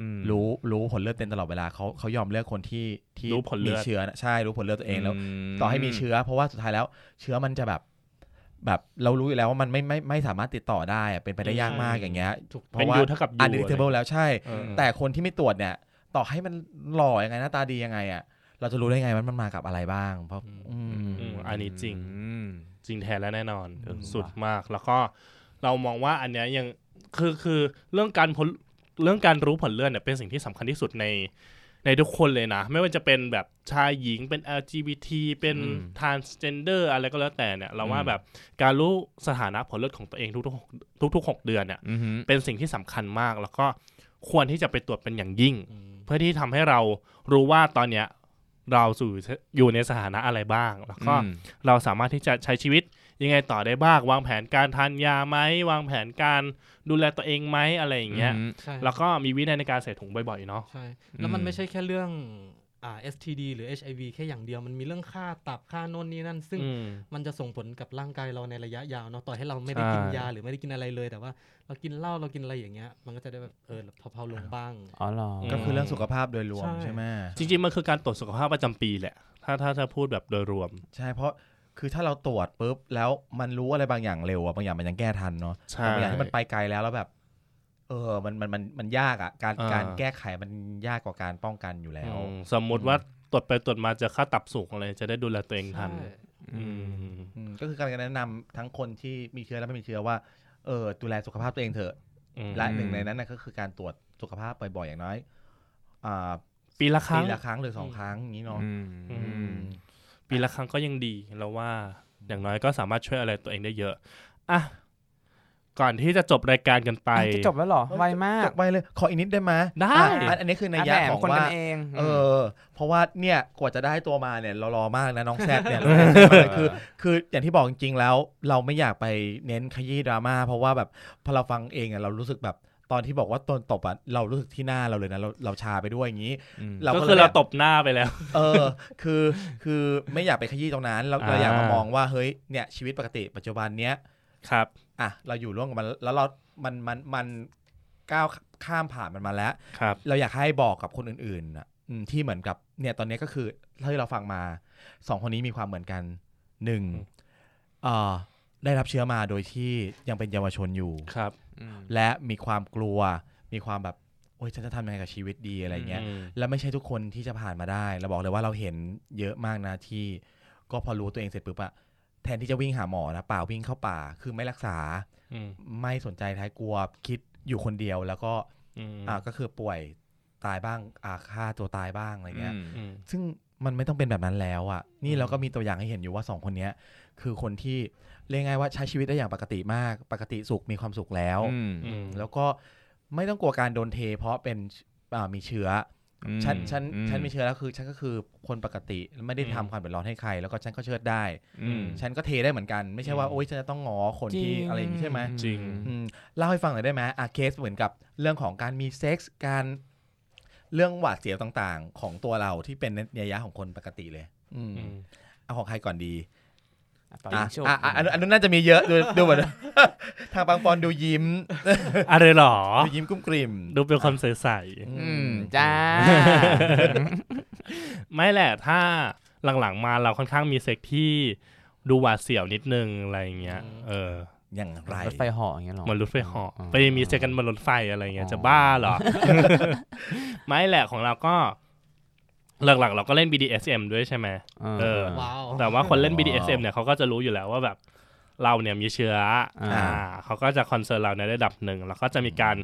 อืมรู้รู้ผลเลือดเป็นตลอดเวลาเขาเขายอมเลือกคนที่ที่รู้ผลเลือดมีเชื้อนะใช่รู้ผลเลือดตัวเองแล้วมต่อให้มีเชื้อ เพราะว่าสุดท้ายแล้ว เชื้อมันจะแบบแบบเรารู้อยู่แล้วว่ามันไม่ไม่ไม่สามารถติดต่อได้อะเป็นไปได้ยากมากอย่างเงี้ยถูกเพเป็นราะว่ายูเท่ากับยู undetectable แล้วใช่เออแต่คนที่ไม่ตรวจเนี่ย ต่อให้มันหล่อยังไงหน้าตาดียังไงอะเราจะรู้ได้ไงว่ามันมากับอะไรบ้าง เพราะอืมอืมอันนี้จริงอืม จริงแท้และแน่นอนเออสุดว่ะมาก แล้วก็เรามองว่าอันเนี้ยยังคือคือเรื่องการผลเรื่องการรู้ผลเลือดเนี่ยเป็นสิ่งที่สำคัญที่สุดในในทุกคนเลยนะ ไม่ว่าจะเป็นแบบชายหญิงเป็น LGBT เป็น transgender อะไรก็แล้วแต่เนี่ยเราว่าแบบการรู้สถานะผลเลือดของตัวเองทุกๆทุกทุกๆหกเดือนเนี่ยอือหือเป็นสิ่งที่สำคัญมาก แล้วก็ควรที่จะไปตรวจเป็นอย่างยิ่งอืมเพื่อที่ทำให้เรารู้ว่าตอนเนี้ย เราสู่อยู่ในสถานะอะไรบ้าง แล้วก็อืมเราสามารถที่จะใช้ชีวิตยังไงต่อได้บ้าง วางแผนการทานยาไหมวางแผนการดูแลตัวเองไหมอะไรอย่างเงี้ยอืมใช่แล้วก็มีวินัยในการใส่ถุงบ่อยๆเนาะใช่แล้วมันอืมไม่ใช่แค่เรื่องอ่า STD หรือ HIV แค่อย่างเดียวมันมีเรื่องค่าตับค่าโน่นนี่นั่น ซึ่งอืมมันจะส่งผลกับร่างกายเราในระยะยาวเนาะต่อให้เราไม่ได้กินใช่ยาหรือไม่ได้กินอะไรเลย แต่ว่าเรากินเหล้าเรากินอะไรอย่างเงี้ย มันก็จะได้แบบเออเผาๆลงบ้างอ๋อเหรอก็คือเรื่องสุขภาพโดยรวมใช่ใช่ไหมจริงๆมันคือการตรวจสุขภาพประจำปีแหละ ถ้าถ้าจะพูดแบบโดยรวม ใช่เพราะคือถ้าเราตรวจปุ๊บแล้วมันรู้อะไรบางอย่างเร็วอะบางอย่างมันยังแก้ทันเนาะใช่บางอย่างที่มันไปไกลแล้วแล้วแบบ เออมันมันมันมันยากอะการอ่า การแก้ไขมันยากกว่าการป้องกันอยู่แล้ว อืมสมมุติว่าตรวจไปตรวจมาเจะค่าตับสูงอะไร จะได้ดูแลตัวเองทันใช่อืม อืมก็คือการแนะนำทั้งคนที่มีเชื้อและไม่มีเชื้อว่าเออดูแลสุขภาพตัวเองเถอะอืมและหนึ่งในนั้นนะก็คือการตรวจสุขภาพบ่อยๆอย่างน้อยอ่าปีละครั้ปีง ละครั้งหรือสองครั้งอย่างนี้เนาะอืมอือืมปีละครั้งก็ยังดี แล้วว่าอย่างน้อยก็สามารถช่วยอะไรตัวเองได้เยอะ อะ ก่อนที่จะจบรายการกันไปอะจะจบแล้วเหรอไวมากจบไปเลยขออีกนิดได้ไหมได้อะอันอันนี้คือในยยะอะแหมของคนว่ากันเองเออ เพราะว่าเนี่ยกว่าจะได้ตัวมาเนี่ยเรารอมากนะน้องแซดเนี่ยคือ คืออย่างที่บอกจริงๆแล้ว เราไม่อยากไปเน้นขยี้ดราม่าเพราะว่าแบบพอเราฟังเองอะเรารู้สึกแบบตอนที่บอกว่าตนตบอะเรารู้สึกที่หน้าเราเลยนะเราเราชาไปด้วยอย่างนี้มเราก็ก็คือเลยเราแบบตบหน้าไปแล้ว เออ คือคือไม่อยากไปขยี้ตรงนั้น เราเราอ่าอยากมามองว่าเฮ้ยเนี่ยชีวิตปกติปัจจุบันเนี้ยครับ อะเราอยู่ร่วมกับมันแล้วเรา มันมันมันก้าวข้ามผ่านมันมาแล้วครับ เราอยากให้บอกกับคนอื่นๆน่ะอืมที่เหมือนกับเนี่ยตอนนี้ก็คือเท่าที่เราฟังมาสองคนนี้มีความเหมือนกันหนึ่งอืมเอ่อได้รับเชื้อมาโดยที่ยังเป็นเยาวชนอยู่ ครับอืมและมีความกลัวมีความแบบ โอ๊ยฉันจะทำยังไงกับชีวิตดีอะไรเงี้ยอืมและไม่ใช่ทุกคนที่จะผ่านมาได้ เราบอกเลยว่าเราเห็นเยอะมากนะที่ ก็พอรู้ตัวเองเสร็จปุ๊บอะ แทนที่จะวิ่งหาหมอนะเปล่าวิ่งเข้าป่า คือไม่รักษาอืมไม่สนใจท้ายกลัวคิดอยู่คนเดียวแล้วก็อืมอ่าก็คือป่วยตายบ้างอ่าฆ่าตัวตายบ้างอะไรเงี้ยอืมซึ่งมันไม่ต้องเป็นแบบนั้นแล้วอะนี่เราก็มีตัวอย่างให้เห็นอยู่ว่าสองคนเนี้ย คือคนที่เรียกง่ายว่าใช้ชีวิตได้อย่างปกติมาก ปกติสุขมีความสุขแล้วอืมอืมแล้วก็ไม่ต้องกลัวการโดนเท เพราะเป็นอ่ามีเชื้ออืม ฉันฉันอืมฉันมีเชื้อแล้วคือ ฉันก็คือคนปกติไม่ได้อืมทำความเดือดร้อนให้ใคร แล้วก็ฉันก็เชิดได้อืมฉันก็เทได้เหมือนกัน ไม่ใช่ว่าอืมโอ๊ยฉันจะต้องงอคนที่อะไรอย่างนี้ใช่ไหมจริงอืมเล่าให้ฟังหน่อยได้ไหมอะเคสเหมือนกับเรื่องของการมีเซ็กส์การเรื่องหวาดเสียวต่างๆ ของตัวเราที่เป็นนัยยะของคนปกติเลย อืมอืมเอาของใครก่อนดี ต่ออะยิงชุบอะอะอันนู้นอันนู้นน่าจะมีเยอะดูดูเหมือนทางบางปอนดูยิ้ม อะไรหรอ ดูยิ้มกุ้มกลิ่ม ดูเป็นคนใสอืมจ้าๆไม่แหละถ้าหลังๆมาเราค่อนข้างมีเซ็กที่ดูหวาดเสียวนิดนึงอะไรอย่างเงี้ย เออ อย่างไรรถไฟเหาะอย่างเงี้ยเหรอเหมันรถไฟเหาะอ๋อไปมีเซ็กกันบนรถไฟอะไรเงี้ยอ๋อจะบ้าเหรอ ไม่แหละของเราก็ หลักๆ เราก็เล่น BDSM ด้วยใช่ไหมเออว้าวแต่ว่าคนเล่น BDSM เนี่ยเขาก็จะรู้อยู่แล้วว่าแบบเราเนี่ยมีเชื้ออาอ่าเขาก็จะ concern เราในระดับหนึ่งแล้วก็จะมีการ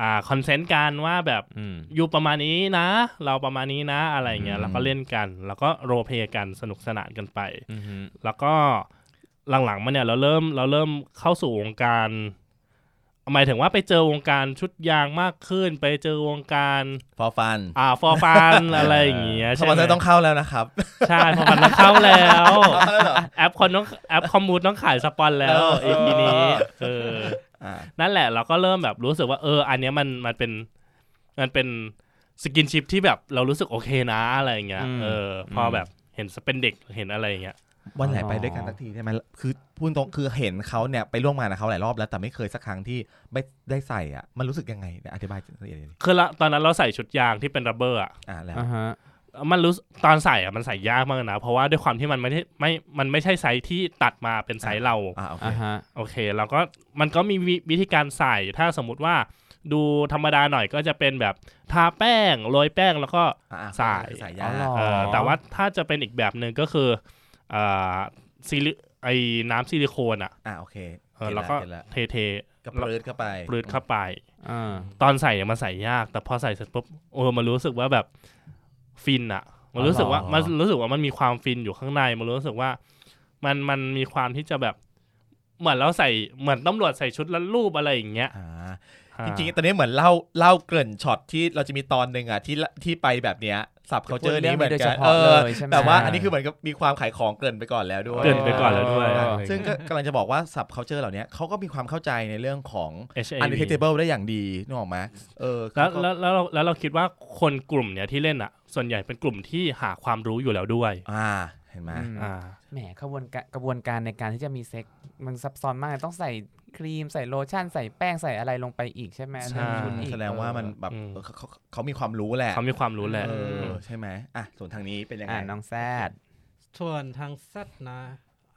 อ่า consent กันว่าแบบอืมอยู่ประมาณนี้นะ เราประมาณนี้นะอะไรเงี้ยอืมแล้วก็เล่นกัน แล้วก็ role play กันสนุกสนานกันไปอืมแล้วก็หลังๆมาเนี่ยเราเริ่มเราเริ่มเข้าสู่วงการ หมายถึงว่าไปเจอวงการชุดยางมากขึ้น ไปเจอวงการฟอฟันอ่าฟอร์ฟันอะไรอย่างเงี้ยสใช่ปอนไหเซมอร์ต้องเข้าแล้วนะครับ ใช่ฟอร์ฟันต้องเข้าแล้วแอปคอนต้องแอปคอมมูนต้องขายสปอนแล้วเออเอพีนี้เอออ่านั่นแหละเราก็เริ่มแบบรู้สึกว่าเออ อันเนี้ยมันมันเป็นมันเป็นสกินชิปที่แบบเรารู้สึกโอเคนะอะไรอย่างเงี้ยอืมเออพอแบบเห็นเป็นเด็กเห็นอะไรอย่างเงี้ย วันไหนอ๋อไปด้วยกันสักทีใช่ไหมคือพูดตรงคือเห็นเขาเนี่ยไปร่วมงานกับเขาหลายรอบแล้วแต่ไม่เคยสักครั้งที่ไม่ได้ใส่อะมันรู้สึกยังไงเนี่ยอธิบายละเอียดๆคือละตอนนั้นเราใส่ชุดยางที่เป็น rubber อะอ่าแล้วอ่าฮะมันรู้สึกตอนใส่อะมันใส่ยากมากนะเพราะว่าด้วยความที่มันไม่ได้ไม่มันไม่ใช่ไซส์ที่ตัดมาเป็นไซส์เราอ่าโอเคอ่าฮะโอเค แล้วก็มันก็มีวิวิธีการใส่ถ้าสมมุติว่าดูธรรมดาหน่อยก็จะเป็นแบบทาแป้งโรยแป้งแล้วก็อ่าใส่ใส่อ๋ยาอเหรอเออแต่ว่าถ้าจะเป็นอีกแบบหนึ่งก็คือ อ่าซิลิไอ้น้ำซิลิโคนอะอ่าโอเคเออแล้วก็เห็นแล้วเทเทก็ปลืดเข้าไปปลืดเข้าไปอ่าตอนใส่เนี่ยมันใส่ยาก แต่พอใส่เสร็จปุ๊บโอ้มันรู้สึกว่าแบบฟินอะ มันรู้สึกว่ามันรู้สึกว่ามันมีความฟินอยู่ข้างใน มันรู้สึกว่า มันมันมีความที่จะแบบ เหมือนเราใส่เหมือนตำรวจใส่ชุดแล้วรูปอะไรอย่างเงี้ยอ่าอ่า จริงๆ ตอนนี้เหมือนเล่าเล่าเกริ่นช็อตที่เราจะมีตอนหนึ่งอะที่ละที่ไปแบบเนี้ยสับเขาเจอนี้เหมือนโดยกัเฉนพาะเออเลยใช่ไหมแต่ว่าอันนี้คือเหมือนกับมีความขายของเกริ่นไปก่อนแล้วด้วยเกริ่นไปก่อนแล้วด้วยเออซึ่งก็กำลังจะบอกว่าสับเขาเจอเหล่านี้เขาก็มีความเข้าใจในเรื่องของ HIV undetectable ได้อย่างดีนึกออกไหมเออแล้วเขาก็แล้วแล้วเราแล้วเราคิดว่าคนกลุ่มเนี้ยที่เล่นอะ ส่วนใหญ่เป็นกลุ่มที่หาความรู้อยู่แล้วด้วย อ่าเห็นไหมอืมอ่าแหมกระบวนการกระบวนการในการที่จะมีเซ็กมันซับซ้อนมากเลยต้องใส่ ครีม ใส่โลชั่นใส่แป้งใส่อะไรลงไปอีกใช่ไหมใช่ชุดอีกแสดงว่ามันแบบอืมเออเขาเขาเขามีความรู้แหละเขามีความรู้แหละเออใช่ไหมอะส่วนทางนี้เป็นยังไงอ่าน้องแซดส่วนทางซัดนะ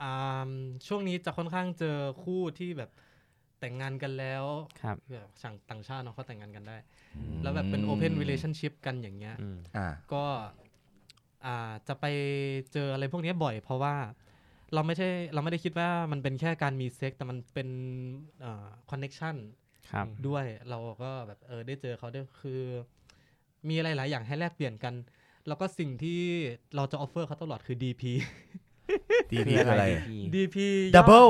อ่าช่วงนี้จะค่อนข้างเจอคู่ที่แบบแต่งงานกันแล้วครับแบบสั่งต่างชาติเนาะเขาแต่งงานกันได้ แล้วแบบเป็น open relationship กันอย่างเงี้ยอืมอ่าก็อ่าจะไปเจออะไรพวกเนี้ยบ่อยเพราะว่า เราไม่ใช่เราไม่ได้คิดว่ามันเป็นแค่การมีเซ็กแต่มันเป็น connection ครับด้วยเราก็แบบเออได้เจอเขาด้วยคือ มีอะไรหลายอย่างให้แลกเปลี่ยนกัน แล้วก็สิ่งที่เราจะ offer เขาตลอดคือ DP DP คืออะไร DP Double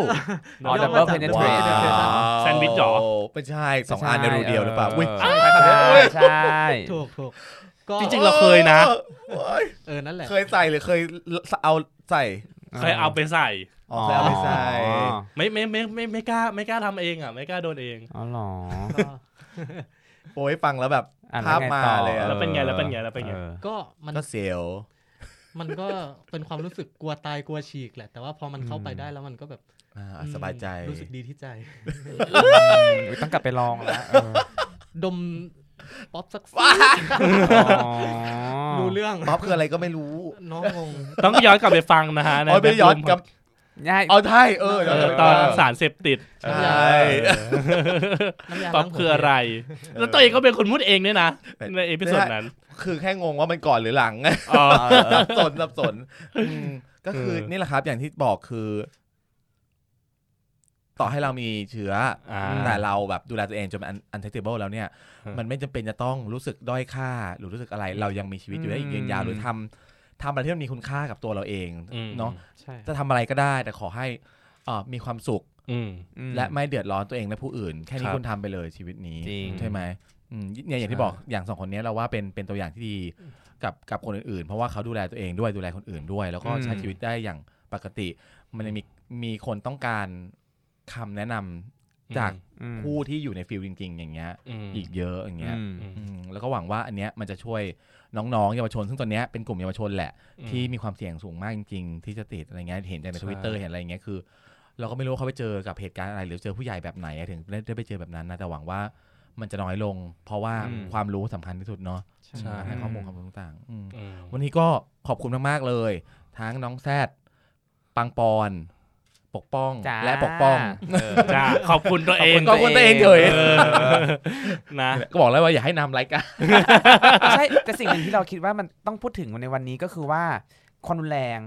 อ๋อย่ double มาจาก penetration penetration แซนด์วิชเหรอไม่ใช่สองอันในรูเดียวหรือเปล่าอุ้ยใช่ใช่ถูกถูกก็จริงๆ เราเคยนะโอ้ยเออ นั่นแหละ เคยใส่หรือเคยเอาใส่ เคยเอาไปใส่อ๋อเคยเอาไปใส่ไม่ไม่ไม่ไม่ไม่กล้าไม่กล้าทำเองอะ ไม่กล้าโดนเองอ๋อเหรอก็โอ้ยฟังแล้วแบบอะภาพแล้วไงมาต่อเลยอะแล้วเป็นไงแล้วเป็นไงแล้วเป็นไงออก็มันก็เสียวมันก็เป็นความรู้สึกกลัวตายกลัวฉีกแหละ แต่ว่าพอมันเข้าไปอืมได้แล้วมันก็แบบอ่าอืมสบายใจรู้สึกดีที่ใจอุ๊ยต้องกลับไปลองแล้วเออดม ป๊อปสักว้าอ๋อรู้เรื่องป๊อปคืออะไรก็ไม่รู้น้องงงต้องย้อนกลับไปฟังนะฮะในอ๋อไม่ย้อนกลับง่ายเอาใช่เออเอเดี๋ยวอๆตอนสารเสพติดใช่น้ำยาป๊อปล้างหัวคืออะไร แล้วตัวเองก็เป็นคนพูดเองด้วยนะ ในเอพิโซดนั้น คือแค่งงว่ามันก่อนหรือหลังอ๋อสับสนสับสนอืมก็คือเออนี่แหละครับอย่างที่บอกคือ ต่อให้เรามีเชื้ออาแต่เราแบบดูแลตัวเองจนมัน untouchable แล้วเนี่ยอืมมันไม่จำเป็นจะต้องรู้สึกด้อยค่า หรือรู้สึกอะไร เรายังมีชีวิตอยู่ได้อีกยืนยาวหรือทำทำอะไรที่มันมีคุณค่ากับตัวเราเองอืมเนาะใช่จะทำอะไรก็ได้ แต่ขอให้เอ่อมีความสุขอืมอืมและไม่เดือดร้อนตัวเองและผู้อื่น แค่นี้ครับคุณทำไปเลยชีวิตนี้จริงใช่ไหมอืมเนี่ยอย่างที่ใช่บอกอย่างสองคนนี้เราว่าเป็นเป็นตัวอย่างที่ดีกับกับคนอื่นๆ เพราะว่าเขาดูแลตัวเองด้วยดูแลคนอื่นด้วย แล้วก็ใช้ชีวิตได้อย่างปกติ มันยังมีมีคนต้องการ คำแนะนำจากอืมผู้ที่อยู่ในฟิลจริง ๆ อย่างเงี้ยอืมอีกเยอะอย่างเงี้ยอืมอืมแล้วก็หวังว่าอันเนี้ยมันจะช่วยน้องๆเยาวชน ซึ่งตอนเนี้ยเป็นกลุ่มเยาวชนแหละอืมที่มีความเสี่ยงสูงมากจริง ๆ ที่จะติดอะไรเงี้ยเห็นจากในใช่ทวิตเตอร์เห็นอะไรเงี้ยคือ เราก็ไม่รู้ว่าเขาไปเจอกับเหตุการณ์อะไร หรือเจอผู้ใหญ่แบบไหนอะถึงได้ได้ไปเจอแบบนั้นนะแต่หวังว่ามันจะน้อยลง เพราะว่าอืมความรู้สำคัญที่สุดเนาะใช่ให้ข้อมูลความรู้ต่างๆอืมอืมวันนี้ก็ขอบคุณมากๆเลย ทั้งน้องแซดปังปอน ปกป้องจ้าและปกป้องเออจ้าขอบคุณตัวเองขอบคุณตัวเองเฉยเออนะก็บอกแล้วว่าอย่าให้นำรายการใช่แต่สิ่งหนึ่งที่เราคิดว่ามันต้องพูดถึงในวันนี้ก็คือว่าความรุนแรง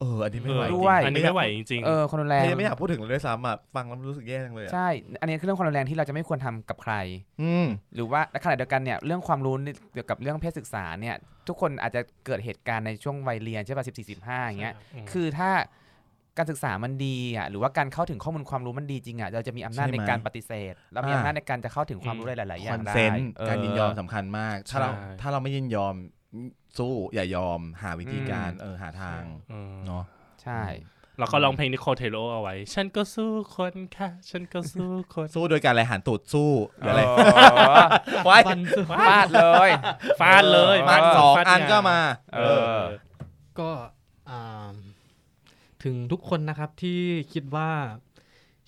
เอออันนี้ไม่ไหวเออจริงด้วยอันนี้ไม่ไหวจริงเออความรุนแรงไม่อยากพูดถึงเลยด้วยซ้ำอะฟังแล้วรู้สึกแย่จังเลยอะใช่ อันนี้คือเรื่องความรุนแรงที่เราจะไม่ควรทำกับใคร อืมหรือว่าในขณะเดียวกันเนี่ยเรื่องความรู้เกี่ยวกับเรื่องเพศศึกษาเนี่ย ทุกคนอาจจะเกิดเหตุการณ์ในช่วงวัยเรียนใช่ป่ะสิบสี่สิบห้าอย่างเงี้ยอืมคือถ้า การศึกษามันดีอะหรือว่าการเข้าถึงข้อมูลความรู้มันดีจริงอะเราจะมีอำนาจใช่ไหมในการปฏิเสธแล้วมีอ่าอำนาจในการจะเข้าถึงความรู้หลายๆอคย่าองนได้ consent เออ การยินยอมสำคัญมาก ถ้าเราใช่ ถ้าเราไม่ยินยอมสู้อย่ายอมหาวิธีการเออหาทางอืมเนาะ ใช่ แล้วก็ร้องเพลงนิโคล เทริโอเอาไว้ ฉันก็สู้คนค่ะ ฉันก็สู้คนสู้โดยการอะไรหันตูดสู้หรืออะไรเออไว้ฟันสุดฟาดเลย ฟาดเลยมาเออสองฟาดอันงก็มาเออ ก็อ่า ถึงทุกคนนะครับที่คิดว่า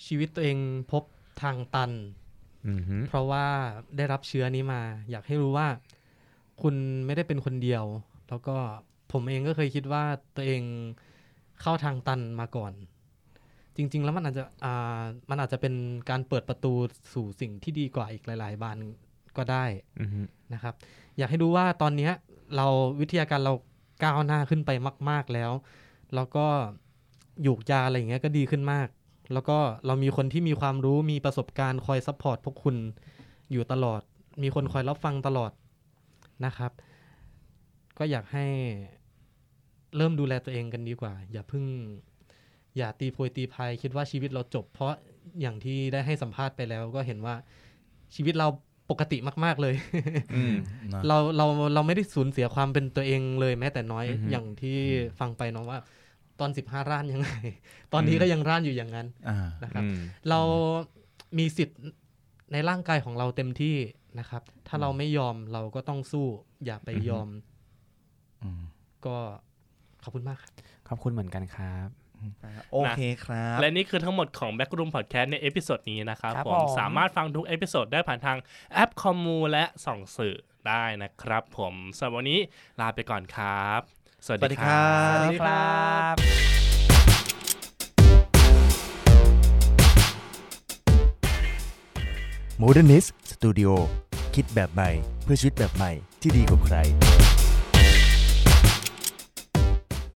ชีวิตตัวเองพบทางตันอือหือเพราะว่าได้รับเชื้อนี้มา อยากให้รู้ว่า คุณไม่ได้เป็นคนเดียว แล้วก็ผมเองก็เคยคิดว่าตัวเองเข้าทางตันมาก่อน จริง ๆ แล้วมันอาจจะอ่ามันอาจจะเป็นการเปิดประตูสู่สิ่งที่ดีกว่าอีกหลาย ๆ บานก็ได้อือหือนะครับ อยากให้รู้ว่าตอนเนี้ยเราวิทยาการเราก้าวหน้าขึ้นไปมาก ๆแล้ว แล้วก็ หยูกยาอะไรอย่างเงี้ยก็ดีขึ้นมาก แล้วก็เรามีคนที่มีความรู้มีประสบการณ์คอย support พวกคุณอยู่ตลอด มีคนคอยรับฟังตลอดนะครับ ก็อยากให้เริ่มดูแลตัวเองกันดีกว่า อย่าเพิ่ง อย่าตีโพยตีพายคิดว่าชีวิตเราจบ เพราะอย่างที่ได้ให้สัมภาษณ์ไปแล้ว ก็เห็นว่าชีวิตเราปกติมาก ๆ เลยอืมนะเราเราเราไม่ได้สูญเสียความเป็นตัวเองเลยแม้แต่น้อยอือฮึอย่างที่ฟังไปเนาะว่า ตอนสิบห้าร่านยังไง ตอนนี้ก็ยังร่านอยู่อย่างนั้นอ่านะครับอืมเรามีสิทธิ์ในร่างกายของเราเต็มที่นะครับ ถ้าเราไม่ยอมเราก็ต้องสู้ อย่าไปยอมอืมก็ขอบคุณมากครับขอบคุณเหมือนกันครับโอเคครับ และนี่คือทั้งหมดของ Backroom Podcast ใน episode นี้นะครับครับผมสามารถฟังทุก episode ได้ผ่านทางแอปคอมมูและส่องสื่อได้นะครับผมสำหรับวันนี้ลาไปก่อนครับ สวัสดีครับครับModernist Studio คิดแบบใหม่ เพื่อชีวิตแบบใหม่ที่ดีกว่าใคร